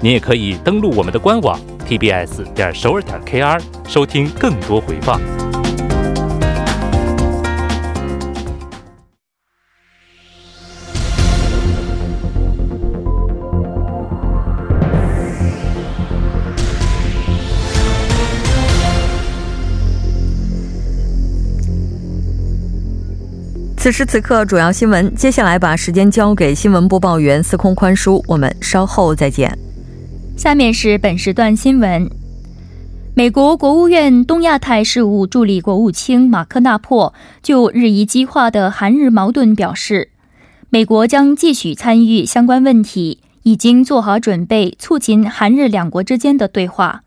您也可以登录我们的官网 tbs 点首尔点 kr 收听更多回放。此时此刻，主要新闻。接下来把时间交给新闻播报员司空宽叔，我们稍后再见。下面是本时段新闻。美国国务院东亚太事务助理国务卿马克纳珀就日益激化的韩日矛盾表示，美国将继续参与相关问题，已经做好准备促进韩日两国之间的对话。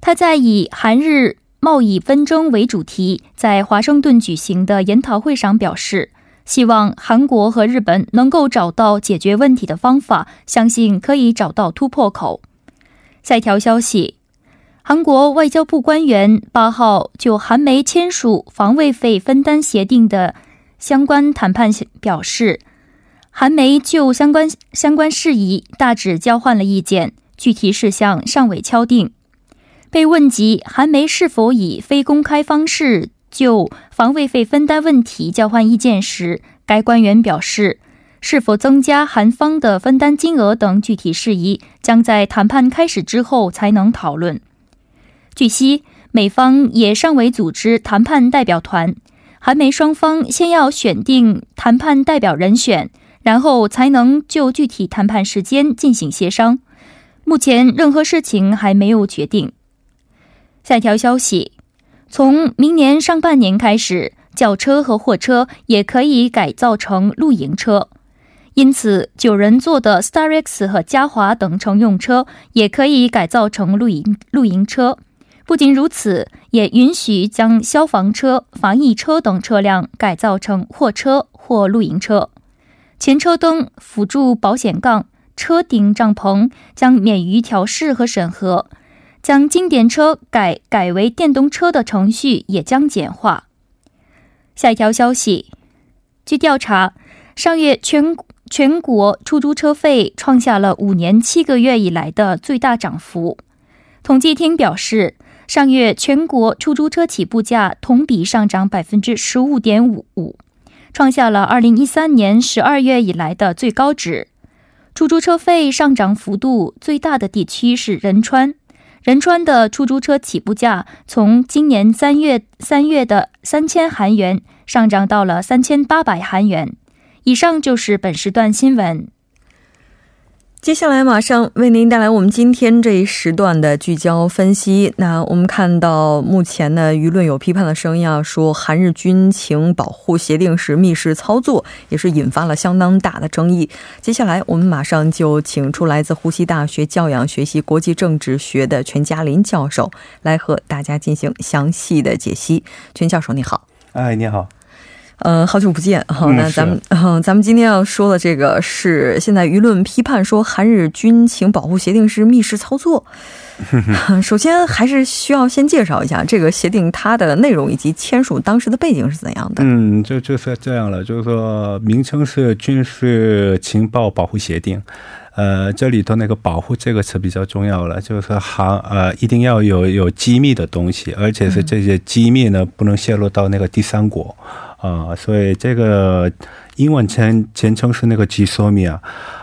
他在以韩日贸易纷争为主题在华盛顿举行的研讨会上表示。希望韩国和日本能够找到解决问题的方法，相信可以找到突破口。下一条消息，韩国外交部官员八号就韩媒签署防卫费分担协定的相关谈判表示，韩媒就相关相关事宜大致交换了意见，具体事项尚未敲定。被问及韩媒是否以非公开方式。就防卫费分担问题交换意见时，该官员表示，是否增加韩方的分担金额等具体事宜，将在谈判开始之后才能讨论。据悉，美方也尚未组织谈判代表团，韩美双方先要选定谈判代表人选，然后才能就具体谈判时间进行协商。目前，任何事情还没有决定。下一条消息。从明年上半年开始，轿车和货车也可以改造成露营车，因此九人座的 Starex 和嘉华等乘用车也可以改造成露营露营车。不仅如此，也允许将消防车、防疫车等车辆改造成货车或露营车。前车灯、辅助保险杠、车顶帐篷将免于调试和审核。将经典车改改为电动车的程序也将简化。下一条消息，据调查，上月全全国出租车费创下了五年七个月以来的最大涨幅。统计厅表示，上月全国出租车起步价同比上涨百分之十五点五五，创下了二零一三年十二月以来的最高值。出租车费上涨幅度最大的地区是仁川。仁川的出租车起步价从今年三月三月的三千韩元上涨到了三千八百韩元。以上就是本时段新闻。接下来马上为您带来我们今天这一时段的聚焦分析。那我们看到目前呢，舆论有批判的声音啊，说韩日军情保护协定是密室操作，也是引发了相当大的争议。接下来我们马上就请出来自呼吸大学教养学习国际政治学的全嘉林教授来和大家进行详细的解析。全教授你好，哎，你好。呃，好久不见哈。那咱们，咱们今天要说的这个是现在舆论批判说韩日军情保护协定是密室操作。首先，还是需要先介绍一下这个协定它的内容以及签署当时的背景是怎样的。嗯，就就是这样了，就是说名称是军事情报保护协定。呃，这里头那个“保护”这个词比较重要了，就是行呃一定要有有机密的东西，而且是这些机密呢不能泄露到那个第三国。啊，所以这个英文简简称是那个 g s o m i 啊，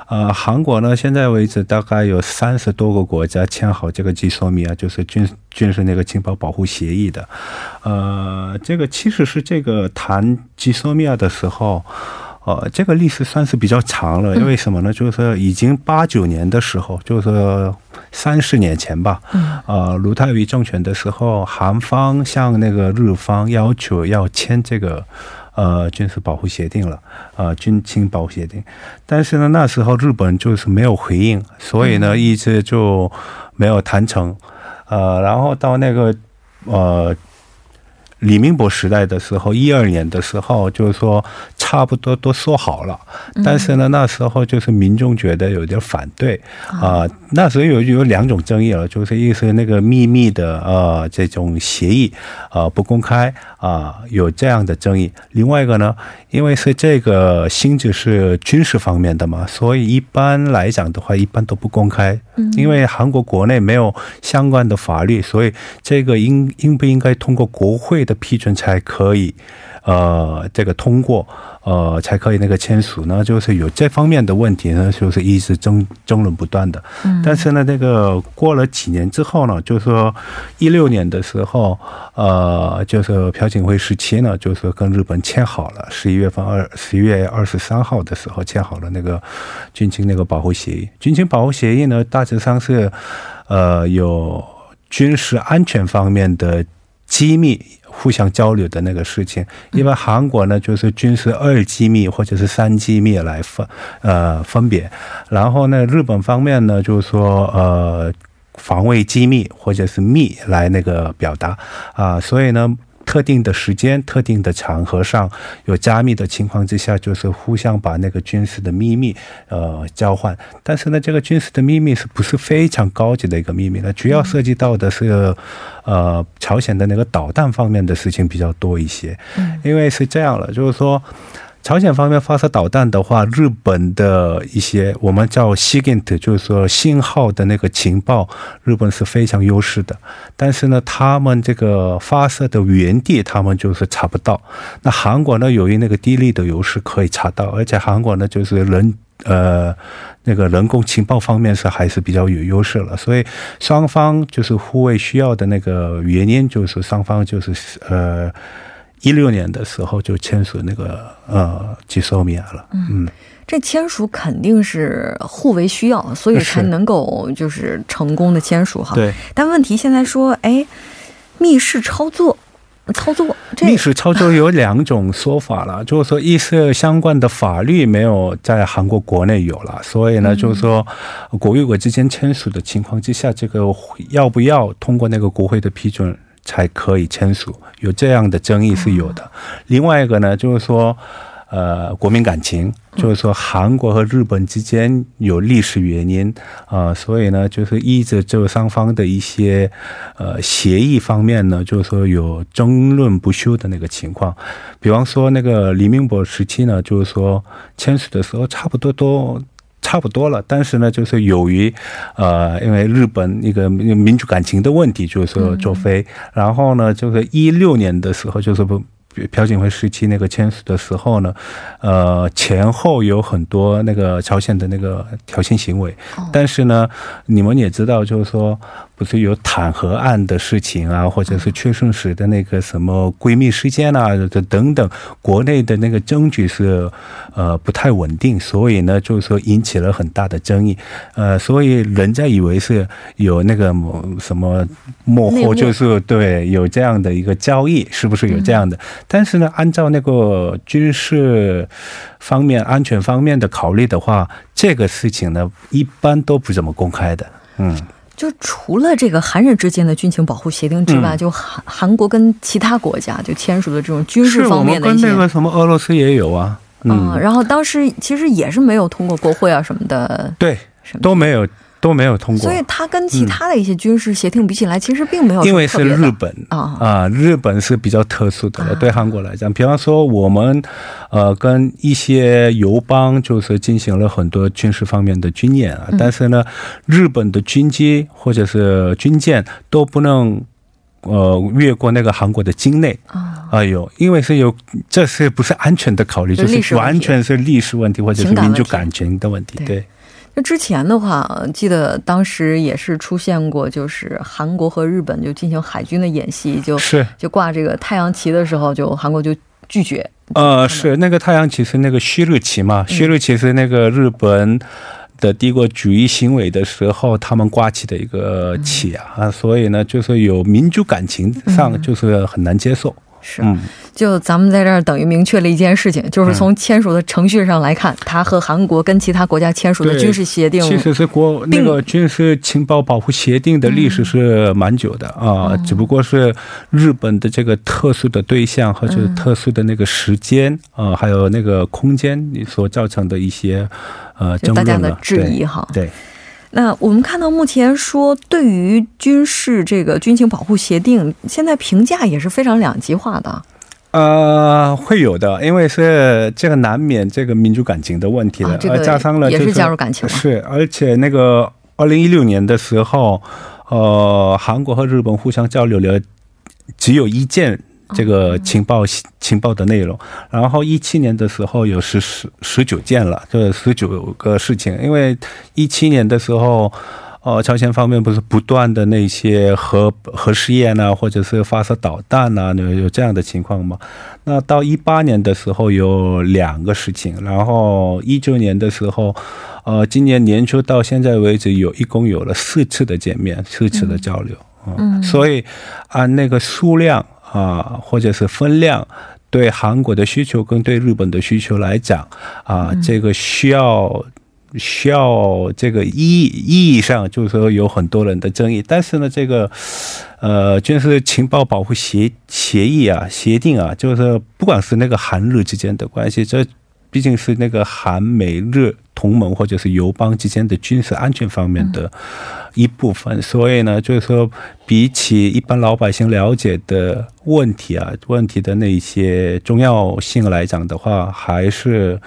呃，韩国呢，现在为止大概有三十多个国家签好这个 g s o m i 啊，就是军军事那个情报保护协议的。呃，这个其实是这个谈 g s o m i 的时候，呃，这个历史算是比较长了，因为什么呢？就是说，已经八九年的时候，就是说三十年前吧，嗯，呃，卢泰愚政权的时候，韩方向那个日方要求要签这个呃军事保护协定了，呃，军情保护协定，但是呢，那时候日本就是没有回应，所以呢，一直就没有谈成，呃，然后到那个呃。李明博时代的时候，一二年的时候，就是说差不多都说好了，但是呢，那时候就是民众觉得有点反对啊。那时候有有两种争议了，就是一是那个秘密的呃这种协议啊不公开啊有这样的争议，另外一个呢，因为是这个性质是军事方面的嘛，所以一般来讲的话，一般都不公开。因为韩国国内没有相关的法律，所以这个应应不应该通过国会的批准才可以，呃，这个通过，呃，才可以那个签署呢？就是有这方面的问题呢，就是一直争争论不断的。嗯。但是呢，那个过了几年之后呢，就是说一六年的时候，呃，就是朴槿惠时期呢，就是跟日本签好了，十一月份二十一月二十三号的时候签好了那个军情那个保护协议。军情保护协议呢，大大致上是，呃，有军事安全方面的机密互相交流的那个事情。因为韩国呢，就是军事二机密或者是三机密来分，呃，分别。然后呢，日本方面呢，就是说，呃，防卫机密或者是密来那个表达啊。所以呢。特定的时间、特定的场合上有加密的情况之下，就是互相把那个军事的秘密呃交换。但是呢，这个军事的秘密是不是非常高级的一个秘密呢？主要涉及到的是呃朝鲜的那个导弹方面的事情比较多一些。嗯，因为是这样了，就是说。朝鲜方面发射导弹的话，日本的一些我们叫 SIGINT，就是说信号的那个情报，日本是非常优势的。但是呢，他们这个发射的原地，他们就是查不到。那韩国呢，由于那个地利的优势，可以查到，而且韩国呢，就是人呃那个人工情报方面是还是比较有优势了。所以双方就是互为需要的那个原因，就是双方就是呃。一六年的时候就签署那个呃基收米亚了，嗯，这签署肯定是互为需要，所以才能够就是成功的签署哈。对，但问题现在说，哎，密室操作，操作，密室操作有两种说法了，就是说一是相关的法律没有在韩国国内有了，所以呢，就是说国与国之间签署的情况之下，这个要不要通过那个国会的批准？才可以签署，有这样的争议是有的。另外一个呢，就是说，呃，国民感情，就是说韩国和日本之间有历史原因啊，所以呢，就是一直就双方的一些呃协议方面呢，就是说有争论不休的那个情况。比方说那个李明博时期呢，就是说签署的时候差不多都。差不多了，但是呢，就是由于，呃，因为日本那个民主感情的问题，就是说作废。然后呢，就是一六年的时候，就是不朴槿惠时期那个签署的时候呢，呃，前后有很多那个朝鲜的那个挑衅行为。但是呢，你们也知道，就是说。不是有坦河案的事情啊，或者是确顺史的那个什么闺蜜事件啊，这等等，国内的那个证据是呃不太稳定，所以呢，就是说引起了很大的争议。呃，所以人家以为是有那个什么幕后，就是对有这样的一个交易，是不是有这样的？但是呢，按照那个军事方面、安全方面的考虑的话，这个事情呢，一般都不怎么公开的。嗯。就除了这个韩日之间的军情保护协定之外，就韩韩国跟其他国家就签署的这种军事方面的一些，跟那个什么俄罗斯也有啊。嗯，然后当时其实也是没有通过国会啊什么的，对，都没有。都没有通过，所以它跟其他的一些军事协定比起来，其实并没有。因为是日本啊啊，日本是比较特殊的了。对韩国来讲，比方说我们呃跟一些友邦就是进行了很多军事方面的军演啊，但是呢，日本的军机或者是军舰都不能呃越过那个韩国的境内啊。哎呦，因为是有这是不是安全的考虑，就是完全是历史问题或者是民族感情的问题，对。那之前的话，记得当时也是出现过，就是韩国和日本就进行海军的演习，就是就挂这个太阳旗的时候，就韩国就拒绝。呃，是那个太阳旗是那个旭日旗嘛？旭日旗是那个日本的帝国主义行为的时候他们挂起的一个旗啊，啊，所以呢，就是有民族感情上就是很难接受。是，就咱们在这儿等于明确了一件事情，就是从签署的程序上来看，他和韩国跟其他国家签署的军事协定，其实是国那个军事情报保护协定的历史是蛮久的啊，只不过是日本的这个特殊的对象和就是特殊的那个时间啊，还有那个空间所造成的一些呃争论的质疑哈，对。那我们看到目前说，对于军事这个军情保护协定，现在评价也是非常两极化的。呃，会有的，因为是这个难免这个民族感情的问题的，加上了也是加入感情是，而且那个二零一六年的时候，呃，韩国和日本互相交流了，只有一件。这个情报情报的内容，然后一七年的时候有十十十九件了，就是十九个事情。因为一七年的时候，呃，朝鲜方面不是不断的那些核核试验呐，或者是发射导弹啊，有有这样的情况吗？那到一八年的时候有两个事情，然后一九年的时候，呃，今年年初到现在为止，有一共有了四次的见面，四次的交流。嗯，所以按那个数量。啊，或者是分量，对韩国的需求跟对日本的需求来讲，啊，这个需要需要这个意意义上，就是说有很多人的争议。但是呢，这个呃，就是情报保护协协议啊，协定啊，就是不管是那个韩日之间的关系，这。毕竟是那个韩美日同盟或者是友邦之间的军事安全方面的一部分，所以呢，就是说，比起一般老百姓了解的问题啊，问题的那些重要性来讲的话，还是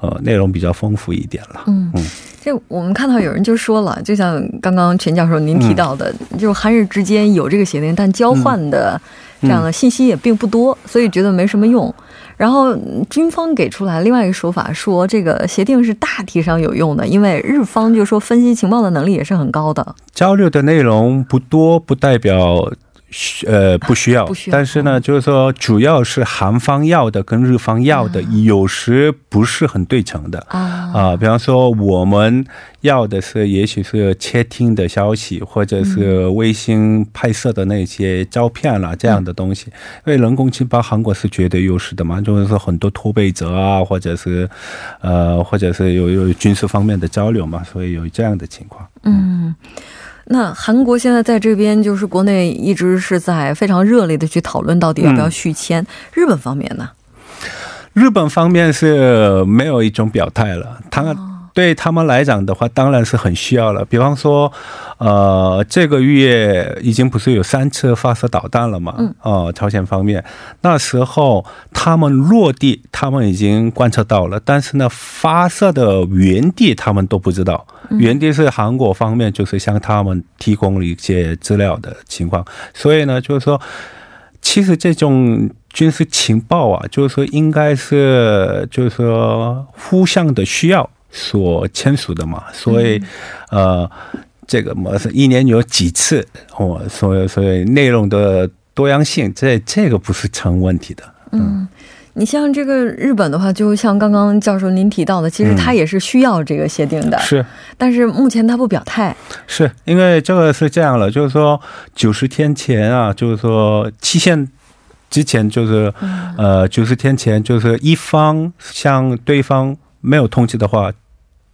呃内容比较丰富一点了。嗯嗯，就我们看到有人就说了，就像刚刚全教授您提到的，就是韩日之间有这个协定，但交换的这样的信息也并不多，所以觉得没什么用。然后军方给出来另外一个说法，说这个协定是大体上有用的，因为日方就说分析情报的能力也是很高的。交流的内容不多，不代表。呃，不需要，但是呢，就是说，主要是韩方要的跟日方要的，有时不是很对称的啊。啊，比方说，我们要的是，也许是窃听的消息，或者是卫星拍摄的那些照片啦，这样的东西。因为人工情报，韩国是绝对优势的嘛，就是说很多脱北者啊，或者是呃，或者是有有军事方面的交流嘛，所以有这样的情况。嗯。那韩国现在在这边，就是国内一直是在非常热烈的去讨论到底要不要续签。日本方面呢？日本方面是没有一种表态了，他。对他们来讲的话，当然是很需要了。比方说，呃，这个月已经不是有三次发射导弹了嘛？嗯。哦，朝鲜方面那时候他们落地，他们已经观测到了，但是呢，发射的原地他们都不知道。原地是韩国方面就是向他们提供了一些资料的情况。所以呢，就是说，其实这种军事情报啊，就是说应该是就是说互相的需要。所签署的嘛，所以，呃，这个模式一年有几次，哦，所以所以内容的多样性，这这个不是成问题的。嗯，你像这个日本的话，就像刚刚教授您提到的，其实他也是需要这个协定的，是，但是目前他不表态，是因为这个是这样了，就是说九十天前啊，就是说期限之前，就是呃九十天前，就是一方向对方。没有通知的话，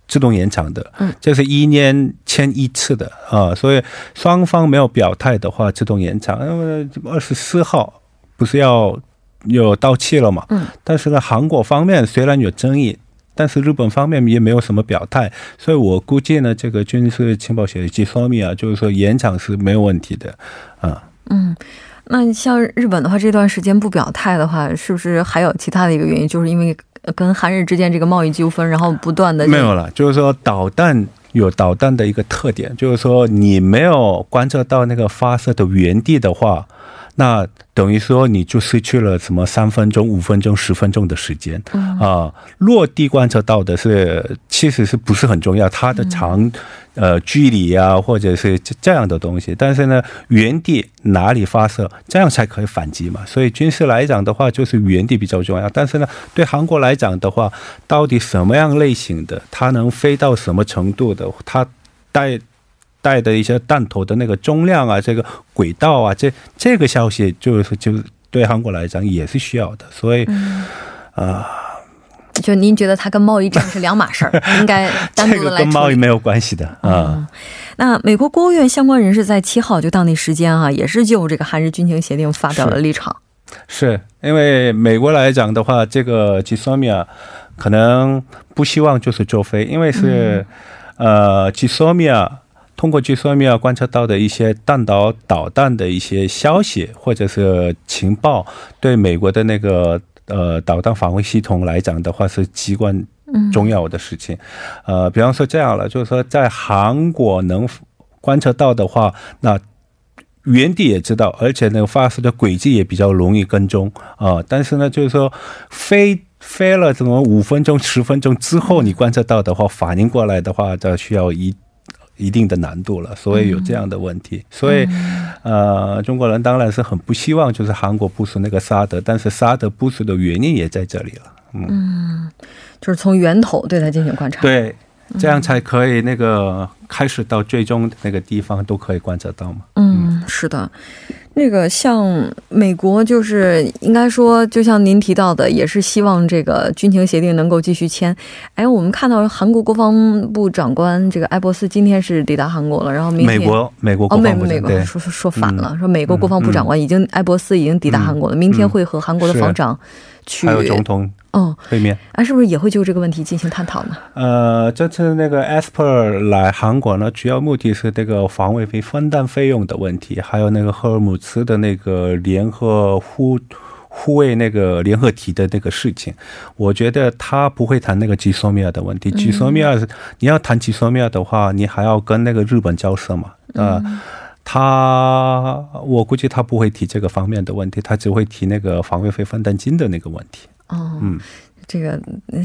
自动延长的。嗯，这是一年签一次的啊，所以双方没有表态的话，自动延长。那么二十四号不是要有到期了嘛？嗯，但是呢，韩国方面虽然有争议，但是日本方面也没有什么表态，所以我估计呢，这个军事情报协议方面啊，就是说延长是没有问题的啊。嗯，那像日本的话，这段时间不表态的话，是不是还有其他的一个原因？就是因为。跟韩日之间这个贸易纠纷，然后不断的没有了。就是说，导弹有导弹的一个特点，就是说你没有观测到那个发射的原地的话，那等于说你就失去了什么三分钟、五分钟、十分钟的时间啊。落地观测到的是其实是不是很重要？它的长呃距离啊，或者是这样的东西。但是呢，原地哪里发射，这样才可以反击嘛。所以军事来讲的话，就是原地比较重要。但是呢，对韩国来讲的话，到底什么样类型的，它能飞到什么程度的，它带。带的一些弹头的那个重量啊，这个轨道啊，这这个消息就是就对韩国来讲也是需要的，所以啊，就您觉得它跟贸易战是两码事儿，应该单独的来跟贸易没有关系的啊。那美国国务院相关人士在七号就当地时间啊，也是就这个韩日军情协定发表了立场。是因为美国来讲的话，这个吉索米亚可能不希望就是周飞，因为是呃吉索米亚。通过据说米尔观测到的一些弹道导弹的一些消息或者是情报，对美国的那个呃导弹防卫系统来讲的话是极关重要的事情。呃，比方说这样了，就是说在韩国能观测到的话，那原地也知道，而且那个发射的轨迹也比较容易跟踪啊。但是呢，就是说飞飞了怎么五分钟、十分钟之后你观测到的话，反应过来的话，这需要一。一定的难度了，所以有这样的问题。所以，呃，中国人当然是很不希望就是韩国部署那个沙德，但是沙德部署的原因也在这里了。嗯，就是从源头对它进行观察，对，这样才可以那个开始到最终那个地方都可以观测到嘛。嗯，是的。那个像美国，就是应该说，就像您提到的，也是希望这个军情协定能够继续签。哎，我们看到韩国国防部长官这个埃博斯今天是抵达韩国了，然后明天美国美国哦美美国说说说反了，说美国国防部长官已经埃博斯已经抵达韩国了，明天会和韩国的防长去还有总统。哦，会面啊，是不是也会就这个问题进行探讨呢？呃，这次那个 Esper 来韩国呢，主要目的是这个防卫费分担费用的问题，还有那个赫尔姆斯的那个联合护护卫那个联合体的那个事情。我觉得他不会谈那个吉索米亚的问题。吉索米亚，你要谈吉索米亚的话，你还要跟那个日本交涉嘛？啊，他我估计他不会提这个方面的问题，他只会提那个防卫费分担金的那个问题。哦，嗯，这个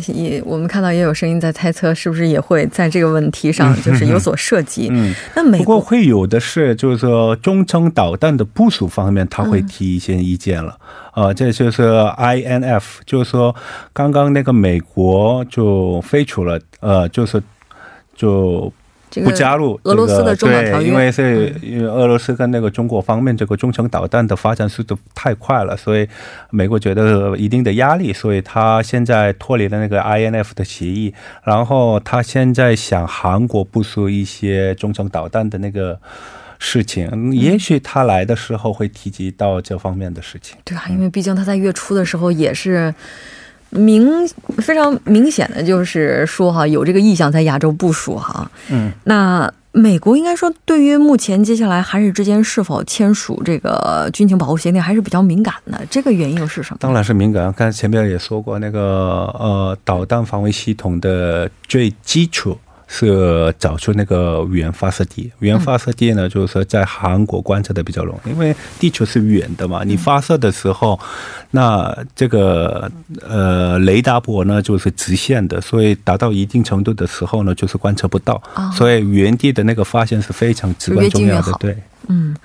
也我们看到也有声音在猜测，是不是也会在这个问题上就是有所涉及？嗯，那美国会有的是，就是说中程导弹的部署方面，他会提一些意见了。呃，这就是 INF，就是说刚刚那个美国就废除了，呃，就是就。不加入俄罗斯的中导条约，因为是因为俄罗斯跟那个中国方面这个中程导弹的发展速度太快了，所以美国觉得一定的压力，所以他现在脱离了那个 INF 的协议，然后他现在想韩国部署一些中程导弹的那个事情，也许他来的时候会提及到这方面的事情。对啊，因为毕竟他在月初的时候也是。明非常明显的就是说哈，有这个意向在亚洲部署哈。嗯，那美国应该说对于目前接下来韩日之间是否签署这个军情保护协定还是比较敏感的。这个原因又是什么？当然是敏感。刚才前面也说过，那个呃导弹防卫系统的最基础。是找出那个原发射地，原发射地呢，就是说在韩国观测的比较容易，因为地球是圆的嘛，你发射的时候，那这个呃雷达波呢就是直线的，所以达到一定程度的时候呢，就是观测不到，所以原地的那个发现是非常至关重要的，对，嗯。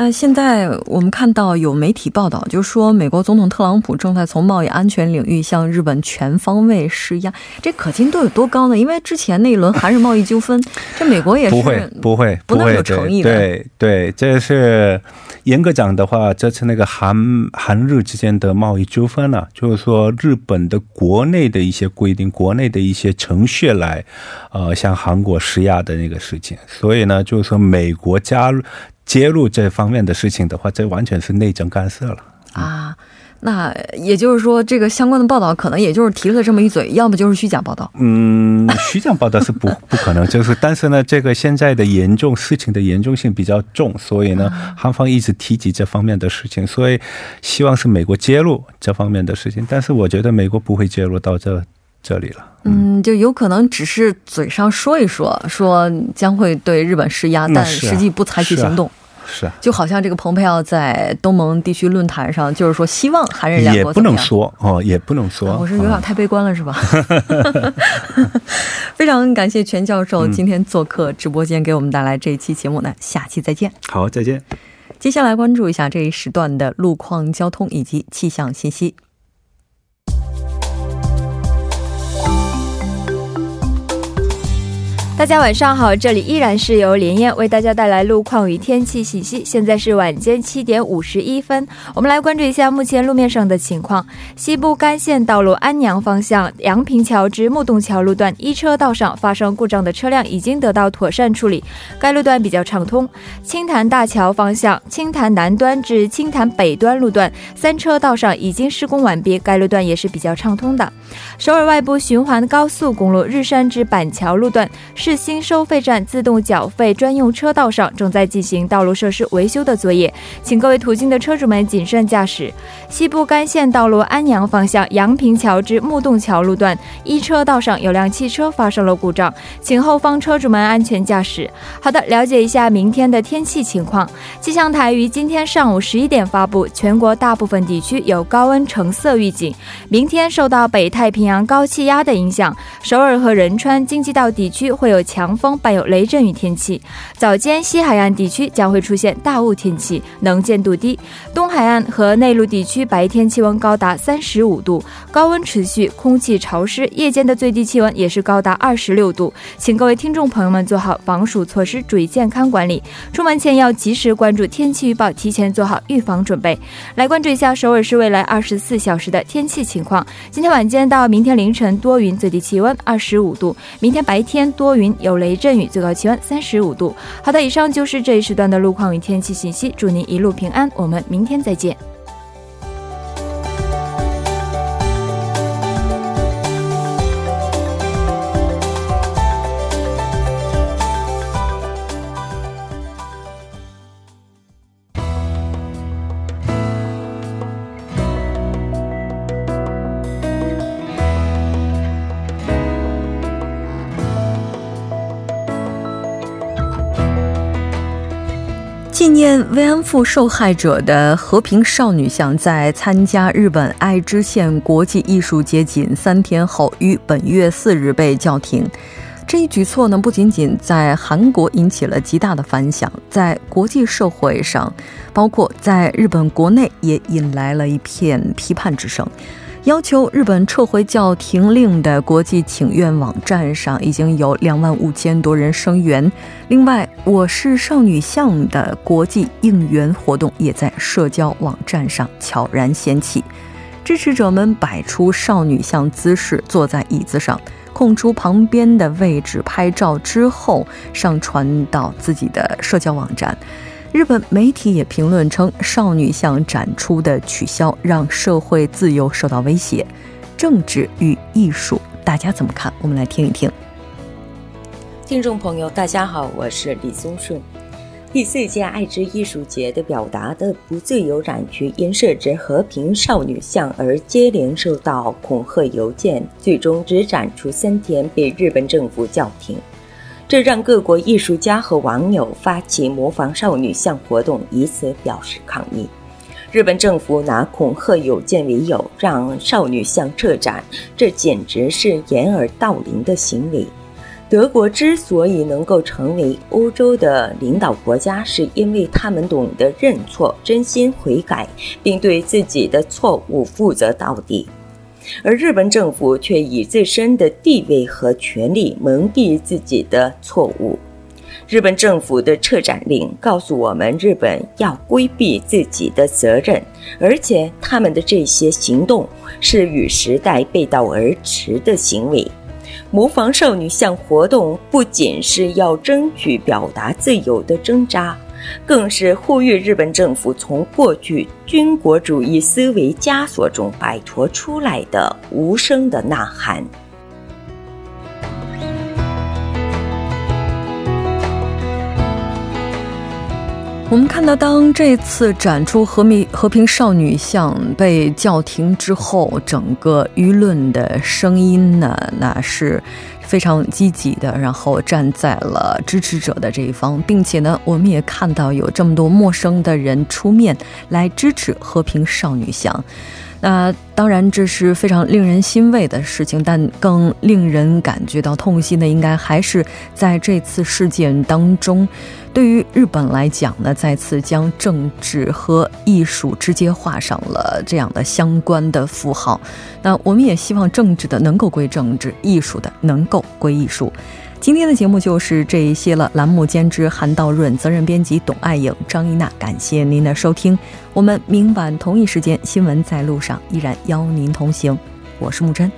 那现在我们看到有媒体报道，就是说美国总统特朗普正在从贸易安全领域向日本全方位施压，这可信度有多高呢？因为之前那一轮韩日贸易纠纷，这美国也是不会不会不那么有诚意的。对对，这是严格讲的话，这次那个韩韩日之间的贸易纠纷呢，就是说日本的国内的一些规定、国内的一些程序来，呃，向韩国施压的那个事情。所以呢，就是说美国加入。揭露这方面的事情的话，这完全是内政干涉了啊！那也就是说，这个相关的报道可能也就是提了这么一嘴，要么就是虚假报道。嗯，虚假报道是不 不可能，就是但是呢，这个现在的严重事情的严重性比较重，所以呢，韩方一直提及这方面的事情，所以希望是美国揭露这方面的事情。但是我觉得美国不会揭露到这这里了。嗯，就有可能只是嘴上说一说，说将会对日本施压，但实际不采取行动。是，啊就好像这个蓬佩奥在东盟地区论坛上，就是说希望韩日两国也不能说哦，也不能说，我是有点太悲观了，是吧？非常感谢全教授今天做客直播间，给我们带来这一期节目。那下期再见。好，再见。接下来关注一下这一时段的路况、交通以及气象信息。大家晚上好，这里依然是由连燕为大家带来路况与天气信息。现在是晚间七点五十一分，我们来关注一下目前路面上的情况。西部干线道路安阳方向阳平桥至木洞桥路段一车道上发生故障的车辆已经得到妥善处理，该路段比较畅通。青潭大桥方向青潭南端至青潭北端路段三车道上已经施工完毕，该路段也是比较畅通的。首尔外部循环高速公路日山至板桥路段。市新收费站自动缴费专用车道上正在进行道路设施维修的作业，请各位途经的车主们谨慎驾驶。西部干线道路安阳方向阳平桥至木洞桥路段一车道上有辆汽车发生了故障，请后方车主们安全驾驶。好的，了解一下明天的天气情况。气象台于今天上午十一点发布，全国大部分地区有高温橙色预警。明天受到北太平洋高气压的影响，首尔和仁川京畿道地区会有。强风伴有雷阵雨天气，早间西海岸地区将会出现大雾天气，能见度低。东海岸和内陆地区白天气温高达三十五度，高温持续，空气潮湿，夜间的最低气温也是高达二十六度。请各位听众朋友们做好防暑措施，注意健康管理。出门前要及时关注天气预报，提前做好预防准备。来关注一下首尔市未来二十四小时的天气情况。今天晚间到明天凌晨多云，最低气温二十五度。明天白天多云。有雷阵雨，最高气温三十五度。好的，以上就是这一时段的路况与天气信息。祝您一路平安，我们明天再见。纪念慰安妇受害者的和平少女像，在参加日本爱知县国际艺术节仅三天后，于本月四日被叫停。这一举措呢，不仅仅在韩国引起了极大的反响，在国际社会上，包括在日本国内，也引来了一片批判之声。要求日本撤回叫停令的国际请愿网站上已经有两万五千多人声援。另外，我是少女像的国际应援活动也在社交网站上悄然掀起。支持者们摆出少女像姿势，坐在椅子上，空出旁边的位置拍照之后上传到自己的社交网站。日本媒体也评论称，少女像展出的取消让社会自由受到威胁。政治与艺术，大家怎么看？我们来听一听。听众朋友，大家好，我是李松顺。第四届爱之艺术节的表达的不自由展区，因设置和平少女像而接连收到恐吓邮件，最终只展出三天，被日本政府叫停。这让各国艺术家和网友发起模仿少女像活动，以此表示抗议。日本政府拿恐吓邮件为由，让少女像撤展，这简直是掩耳盗铃的行为。德国之所以能够成为欧洲的领导国家，是因为他们懂得认错、真心悔改，并对自己的错误负责到底。而日本政府却以自身的地位和权力蒙蔽自己的错误。日本政府的撤展令告诉我们，日本要规避自己的责任，而且他们的这些行动是与时代背道而驰的行为。模仿少女像活动不仅是要争取表达自由的挣扎。更是呼吁日本政府从过去军国主义思维枷锁中摆脱出来的无声的呐喊。我们看到，当这次展出和平和平少女像被叫停之后，整个舆论的声音呢，那是非常积极的，然后站在了支持者的这一方，并且呢，我们也看到有这么多陌生的人出面来支持和平少女像。那当然，这是非常令人欣慰的事情，但更令人感觉到痛心的，应该还是在这次事件当中，对于日本来讲呢，再次将政治和艺术直接画上了这样的相关的符号。那我们也希望政治的能够归政治，艺术的能够归艺术。今天的节目就是这一些了。栏目监制韩道润，责任编辑董爱颖、张一娜。感谢您的收听，我们明晚同一时间新闻在路上依然邀您同行。我是木真。